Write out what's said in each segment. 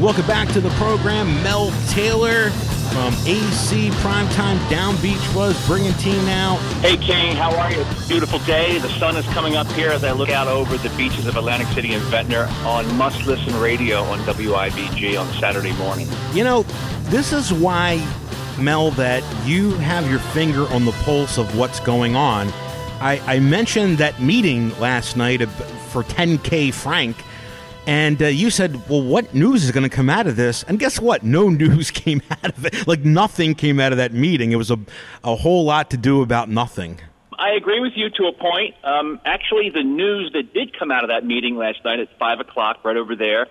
Welcome back to the program. Mel Taylor from AC Primetime Down Beach was bringing team now. Hey, Kane, how are you? Beautiful day. The sun is coming up here as I look out over the beaches of Atlantic City and Ventnor on Must Listen Radio on WIBG on Saturday morning. You know, this is why, Mel, that you have your finger on the pulse of what's going on. I, I mentioned that meeting last night for 10K Frank and uh, you said, well, what news is going to come out of this? And guess what? No news came out of it. Like nothing came out of that meeting. It was a, a whole lot to do about nothing. I agree with you to a point. Um, actually, the news that did come out of that meeting last night at 5 o'clock, right over there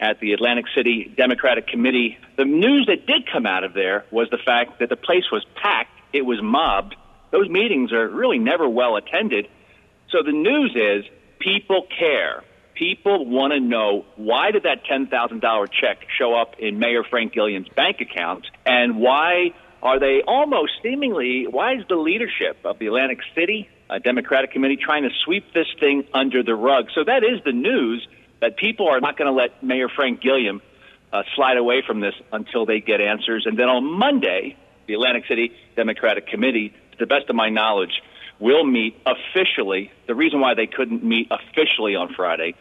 at the Atlantic City Democratic Committee, the news that did come out of there was the fact that the place was packed, it was mobbed. Those meetings are really never well attended. So the news is people care people want to know why did that $10,000 check show up in Mayor Frank Gilliam's bank account and why are they almost seemingly, why is the leadership of the Atlantic City Democratic Committee trying to sweep this thing under the rug? So that is the news that people are not going to let Mayor Frank Gilliam uh, slide away from this until they get answers. And then on Monday, the Atlantic City Democratic Committee, to the best of my knowledge, will meet officially. The reason why they couldn't meet officially on Friday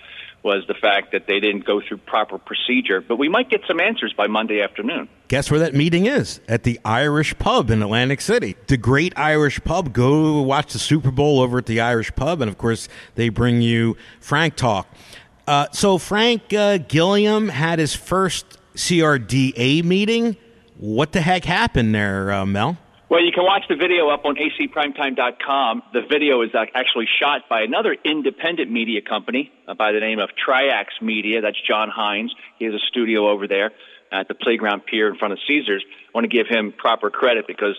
was the fact that they didn't go through proper procedure. But we might get some answers by Monday afternoon. Guess where that meeting is? At the Irish Pub in Atlantic City. The great Irish Pub. Go watch the Super Bowl over at the Irish Pub. And of course, they bring you Frank Talk. Uh, so, Frank uh, Gilliam had his first CRDA meeting. What the heck happened there, uh, Mel? Well, you can watch the video up on acprimetime.com. The video is actually shot by another independent media company uh, by the name of Triax Media. That's John Hines. He has a studio over there at the Playground Pier in front of Caesars. I want to give him proper credit because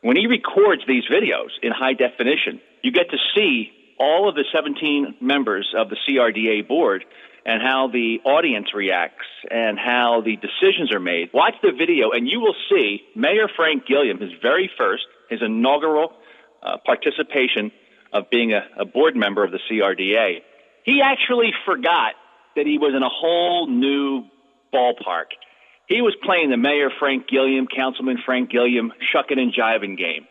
when he records these videos in high definition, you get to see all of the 17 members of the CRDA board and how the audience reacts and how the decisions are made. Watch the video and you will see Mayor Frank Gilliam, his very first, his inaugural uh, participation of being a, a board member of the CRDA. He actually forgot that he was in a whole new ballpark. He was playing the Mayor Frank Gilliam, Councilman Frank Gilliam, shucking and jiving game.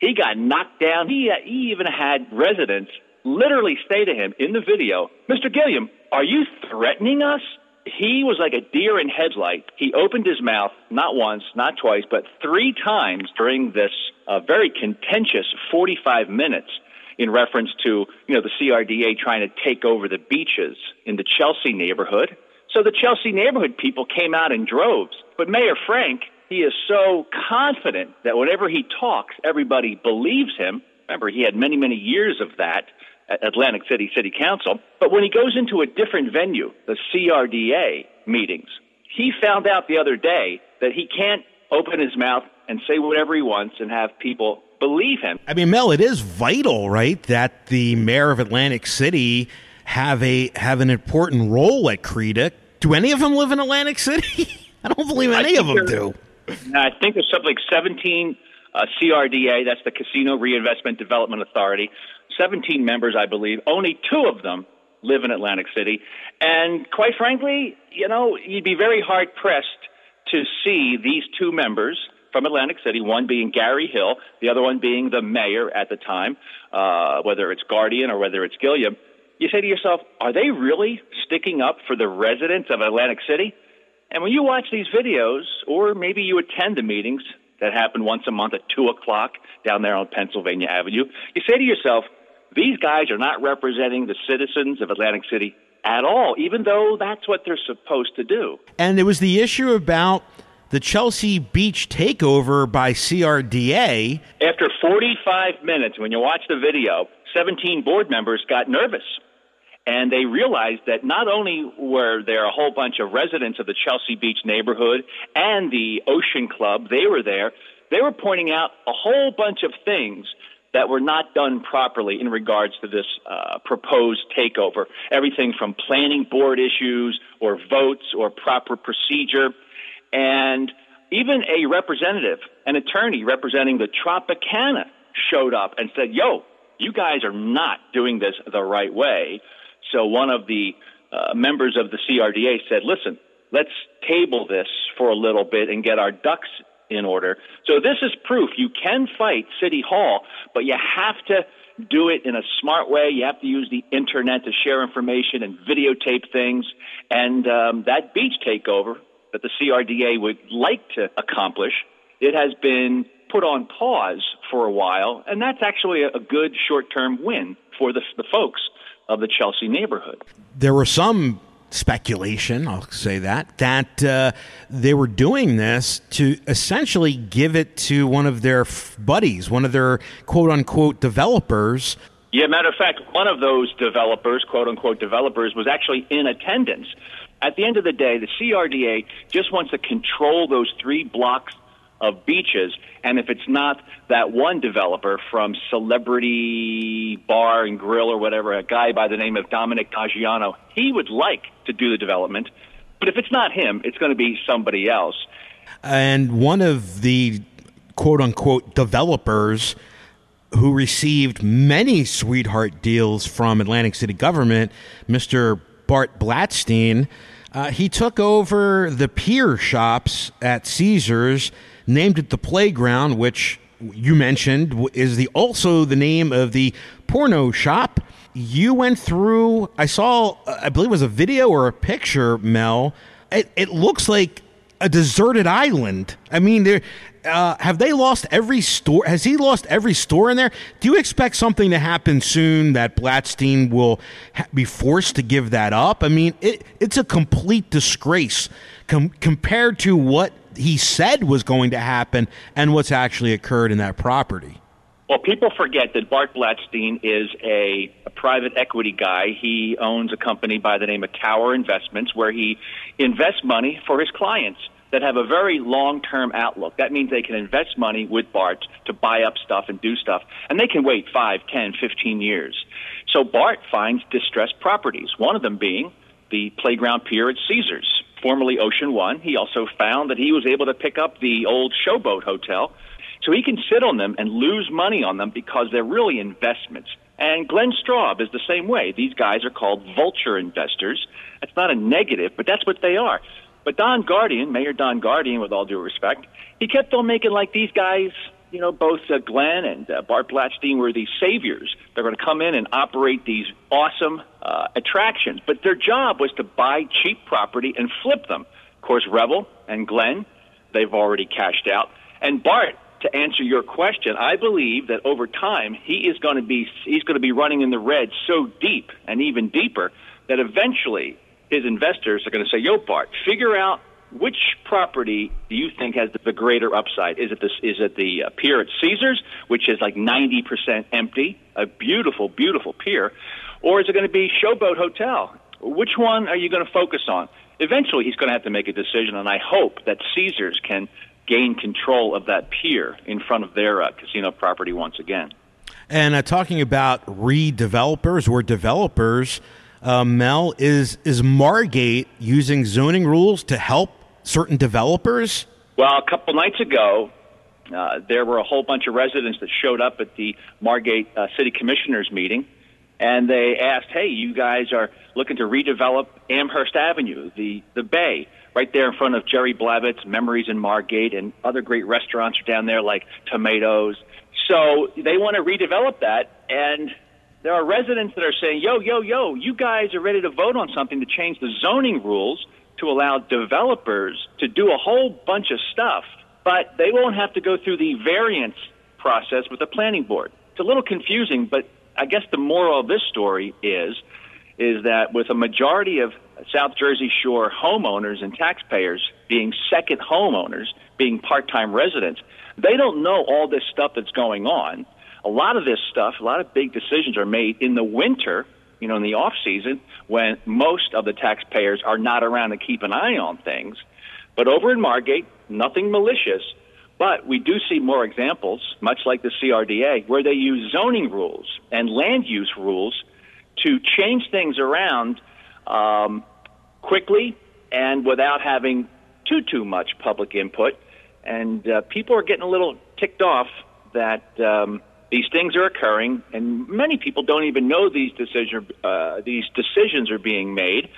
He got knocked down. He, uh, he even had residents literally say to him in the video, Mr. Gilliam, are you threatening us? He was like a deer in headlight. He opened his mouth not once, not twice, but three times during this uh, very contentious 45 minutes in reference to, you know, the CRDA trying to take over the beaches in the Chelsea neighborhood. So the Chelsea neighborhood people came out in droves. But Mayor Frank, he is so confident that whenever he talks, everybody believes him. Remember, he had many, many years of that Atlantic City City Council. But when he goes into a different venue, the CRDA meetings, he found out the other day that he can't open his mouth and say whatever he wants and have people believe him. I mean, Mel, it is vital, right, that the mayor of Atlantic City have a have an important role at CREDA. Do any of them live in Atlantic City? I don't believe any of them do. I think there's something like 17 uh, CRDA, that's the Casino Reinvestment Development Authority. 17 members, I believe. Only two of them live in Atlantic City. And quite frankly, you know, you'd be very hard pressed to see these two members from Atlantic City, one being Gary Hill, the other one being the mayor at the time, uh, whether it's Guardian or whether it's Gilliam. You say to yourself, are they really sticking up for the residents of Atlantic City? And when you watch these videos, or maybe you attend the meetings that happen once a month at 2 o'clock down there on Pennsylvania Avenue, you say to yourself, these guys are not representing the citizens of Atlantic City at all, even though that's what they're supposed to do. And there was the issue about the Chelsea Beach takeover by CRDA. After 45 minutes, when you watch the video, 17 board members got nervous. And they realized that not only were there a whole bunch of residents of the Chelsea Beach neighborhood and the Ocean Club, they were there, they were pointing out a whole bunch of things that were not done properly in regards to this uh, proposed takeover. Everything from planning board issues or votes or proper procedure. And even a representative, an attorney representing the Tropicana, showed up and said, Yo, you guys are not doing this the right way. So one of the uh, members of the CRDA said, Listen, let's table this for a little bit and get our ducks in order. So this is proof you can fight City Hall, but you have to do it in a smart way. You have to use the internet to share information and videotape things. And um, that beach takeover that the CRDA would like to accomplish, it has been put on pause for a while, and that's actually a, good short-term win for the, the folks of the Chelsea neighborhood. There were some speculation, I'll say that, that uh, they were doing this to essentially give it to one of their f- buddies, one of their quote unquote developers. Yeah, matter of fact, one of those developers, quote unquote developers, was actually in attendance. At the end of the day, the CRDA just wants to control those three blocks of beaches. And if it's not that one developer from Celebrity Bar and Grill or whatever, a guy by the name of Dominic Caggiano, he would like to do the development. But if it's not him, it's going to be somebody else. And one of the quote unquote developers who received many sweetheart deals from Atlantic City government, Mr. Bart Blatstein, uh, he took over the pier shops at Caesars named it the Playground, which you mentioned is the also the name of the porno shop. You went through. I saw. I believe it was a video or a picture. Mel. It, it looks like a deserted island. I mean, there. Uh, have they lost every store? Has he lost every store in there? Do you expect something to happen soon that Blatstein will ha- be forced to give that up? I mean, it, it's a complete disgrace com- compared to what he said was going to happen and what's actually occurred in that property. Well, people forget that Bart Blatstein is a, a, private equity guy. He owns a company by the name of Tower Investments where he invests money for his clients that have a very long term outlook. That means they can invest money with Bart to buy up stuff and do stuff, and they can wait five, ten, fifteen years. So Bart finds distressed properties, one of them being the playground pier at Caesars formerly Ocean One. He also found that he was able to pick up the old Showboat Hotel. So he can sit on them and lose money on them because they're really investments. And Glenn Straub is the same way. These guys are called vulture investors. That's not a negative, but that's what they are. But Don Guardian, Mayor Don Guardian, with all due respect, he kept on making like these guys you know, both uh, Glenn and uh, Bart Blatstein were these saviors. They're going to come in and operate these awesome uh, attractions. But their job was to buy cheap property and flip them. Of course, Revel and Glenn, they've already cashed out. And Bart, to answer your question, I believe that over time he is going to be he's going to be running in the red so deep and even deeper that eventually his investors are going to say, "Yo, Bart, figure out which property do you think has the greater upside? Is it this? Is it the uh, pier at Caesars, which is like ninety percent empty, a beautiful, beautiful pier, or is it going to be Showboat Hotel? Which one are you going to focus on? Eventually, he's going to have to make a decision, and I hope that Caesars can gain control of that pier in front of their uh, casino property once again. And uh, talking about redevelopers or developers, uh, Mel, is is Margate using zoning rules to help certain developers? Well, a couple nights ago, uh, there were a whole bunch of residents that showed up at the Margate uh, City Commissioners meeting, and they asked, "Hey, you guys are looking to redevelop Amherst Avenue, the the Bay, right there in front of Jerry Blavat's Memories in Margate, and other great restaurants are down there like Tomatoes." So they want to redevelop that, and there are residents that are saying, "Yo, yo, yo, you guys are ready to vote on something to change the zoning rules." to allow developers to do a whole bunch of stuff, but they won't have to go through the variance process with the planning board. It's a little confusing, but I guess the moral of this story is is that with a majority of South Jersey Shore homeowners and taxpayers being second homeowners, being part-time residents, they don't know all this stuff that's going on. A lot of this stuff, a lot of big decisions are made in the winter you know, in the off season when most of the taxpayers are not around to keep an eye on things. But over in Margate, nothing malicious, but we do see more examples, much like the CRDA, where they use zoning rules and land use rules to change things around um, quickly and without having too too much public input. And uh, people are getting a little ticked off that um, these things are occurring, and many people don't even know these decisions uh, these decisions are being made.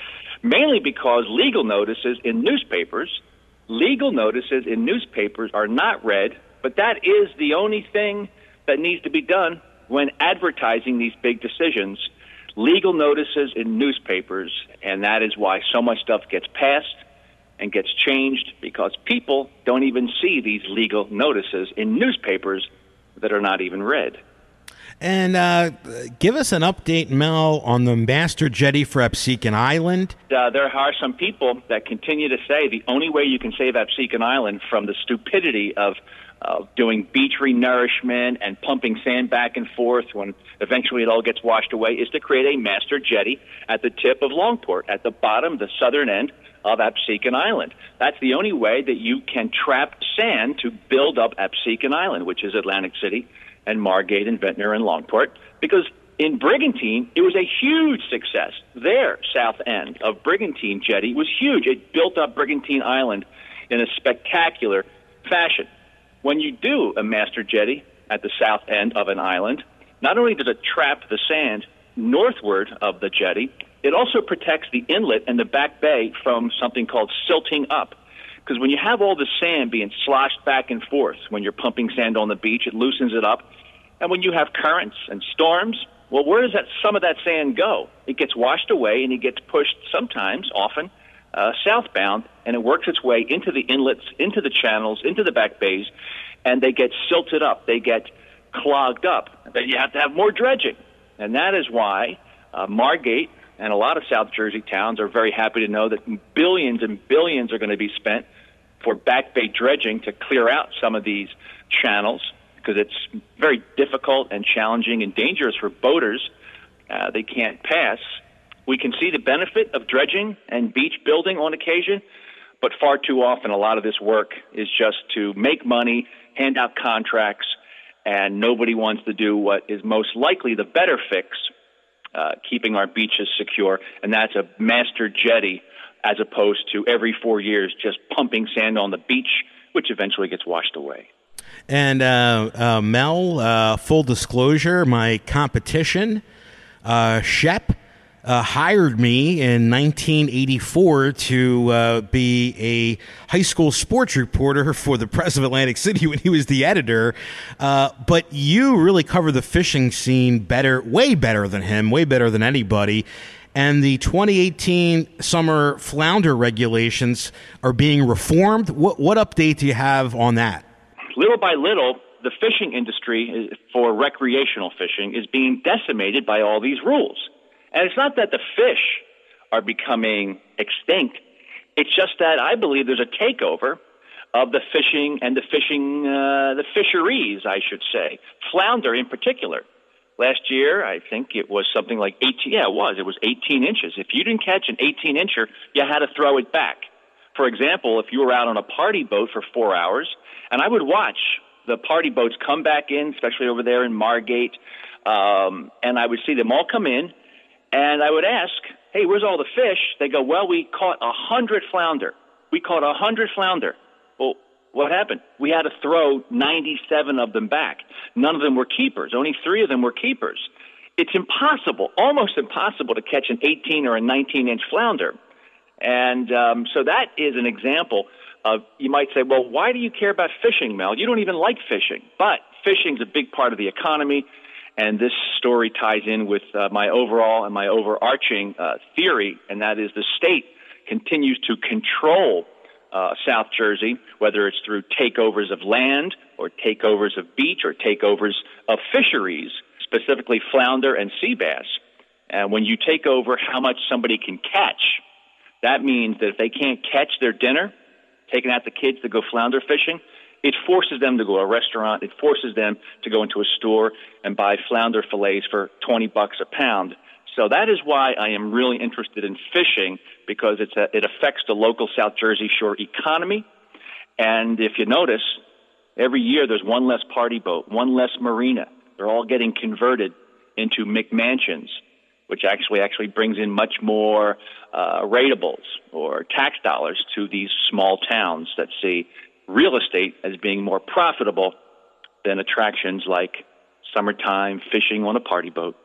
mainly because legal notices in newspapers, legal notices in newspapers are not read, but that is the only thing that needs to be done when advertising these big decisions. Legal notices in newspapers, and that is why so much stuff gets passed and gets changed because people don't even see these legal notices in newspapers that are not even read. And uh, give us an update, Mel, on the master jetty for Absecon Island. Uh, there are some people that continue to say the only way you can save Absecon Island from the stupidity of uh, doing beach renourishment and pumping sand back and forth when eventually it all gets washed away is to create a master jetty at the tip of Longport, at the bottom, the southern end of Absecon Island. That's the only way that you can trap sand to build up Absecon Island, which is Atlantic City and Margate and Ventnor and Longport, because in Brigantine, it was a huge success. Their south end of Brigantine Jetty was huge. It built up Brigantine Island in a spectacular fashion. When you do a master jetty at the south end of an island, not only does it trap the sand northward of the jetty, it also protects the inlet and the back bay from something called silting up. Because when you have all the sand being sloshed back and forth when you're pumping sand on the beach, it loosens it up. And when you have currents and storms, well, where does that some of that sand go? It gets washed away and it gets pushed sometimes, often, uh, southbound, and it works its way into the inlets, into the channels, into the back bays, and they get silted up. They get clogged up. Then you have to have more dredging. And that is why uh, Margate and a lot of South Jersey towns are very happy to know that billions and billions are going to be spent for back bay dredging to clear out some of these channels because it's very difficult and challenging and dangerous for boaters. Uh, they can't pass. We can see the benefit of dredging and beach building on occasion, but far too often a lot of this work is just to make money, hand out contracts, and nobody wants to do what is most likely the better fix uh, keeping our beaches secure, and that's a master jetty as opposed to every four years just pumping sand on the beach, which eventually gets washed away. And uh, uh, Mel, uh, full disclosure, my competition, uh, Shep, uh, hired me in 1984 to uh, be a high school sports reporter for the Press of Atlantic City when he was the editor. Uh, but you really cover the fishing scene better, way better than him, way better than anybody. And the 2018 summer flounder regulations are being reformed. What, what update do you have on that? Little by little, the fishing industry for recreational fishing is being decimated by all these rules. And it's not that the fish are becoming extinct. It's just that I believe there's a takeover of the fishing and the fishing, uh, the fisheries, I should say, flounder in particular. Last year, I think it was something like 18. Yeah, it was. It was 18 inches. If you didn't catch an 18 incher, you had to throw it back. For example, if you were out on a party boat for four hours, and I would watch the party boats come back in, especially over there in Margate, um, and I would see them all come in, and I would ask, hey, where's all the fish? They go, well, we caught a hundred flounder. We caught a hundred flounder. Well, what happened? We had to throw 97 of them back. None of them were keepers. Only three of them were keepers. It's impossible, almost impossible to catch an 18 or a 19 inch flounder. And um, so that is an example of, you might say, well, why do you care about fishing, Mel? You don't even like fishing. But fishing is a big part of the economy. And this story ties in with uh, my overall and my overarching uh, theory, and that is the state continues to control uh, South Jersey, whether it's through takeovers of land or takeovers of beach or takeovers of fisheries, specifically flounder and sea bass. And when you take over how much somebody can catch, that means that if they can't catch their dinner, taking out the kids to go flounder fishing, it forces them to go to a restaurant. It forces them to go into a store and buy flounder fillets for 20 bucks a pound. So that is why I am really interested in fishing because it's a, it affects the local South Jersey shore economy. And if you notice, every year there's one less party boat, one less marina. They're all getting converted into McMansions, which actually actually brings in much more uh, rateables or tax dollars to these small towns that see real estate as being more profitable than attractions like summertime fishing on a party boat.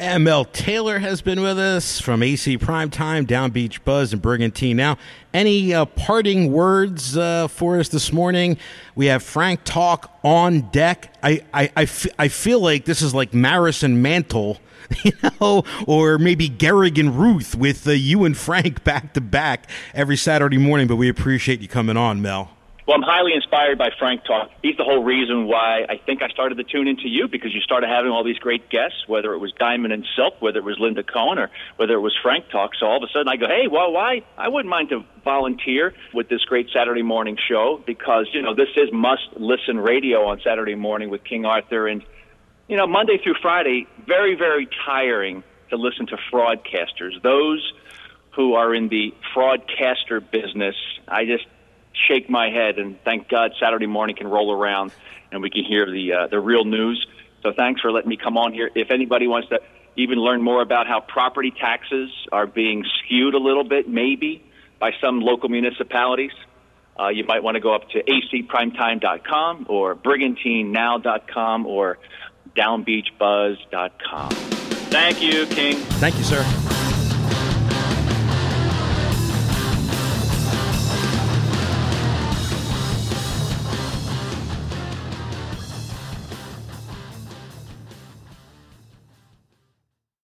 Mel Taylor has been with us from AC Primetime, Down Beach Buzz, and Brigantine. Now, any uh, parting words uh, for us this morning? We have Frank Talk on deck. I, I, I, f- I feel like this is like Maris and Mantle, you know, or maybe Gehrig and Ruth with uh, you and Frank back to back every Saturday morning. But we appreciate you coming on, Mel. Well, I'm highly inspired by Frank Talk. He's the whole reason why I think I started to tune into you because you started having all these great guests, whether it was Diamond and Silk, whether it was Linda Cohen, or whether it was Frank Talk. So all of a sudden I go, hey, well, why? I wouldn't mind to volunteer with this great Saturday morning show because, you know, this is must listen radio on Saturday morning with King Arthur. And, you know, Monday through Friday, very, very tiring to listen to fraudcasters. Those who are in the fraudcaster business, I just shake my head and thank God Saturday morning can roll around and we can hear the uh, the real news. So thanks for letting me come on here. If anybody wants to even learn more about how property taxes are being skewed a little bit, maybe by some local municipalities, uh, you might want to go up to acprimetime.com or brigantinenow.com or downbeachbuzz.com. Thank you, King. Thank you, sir.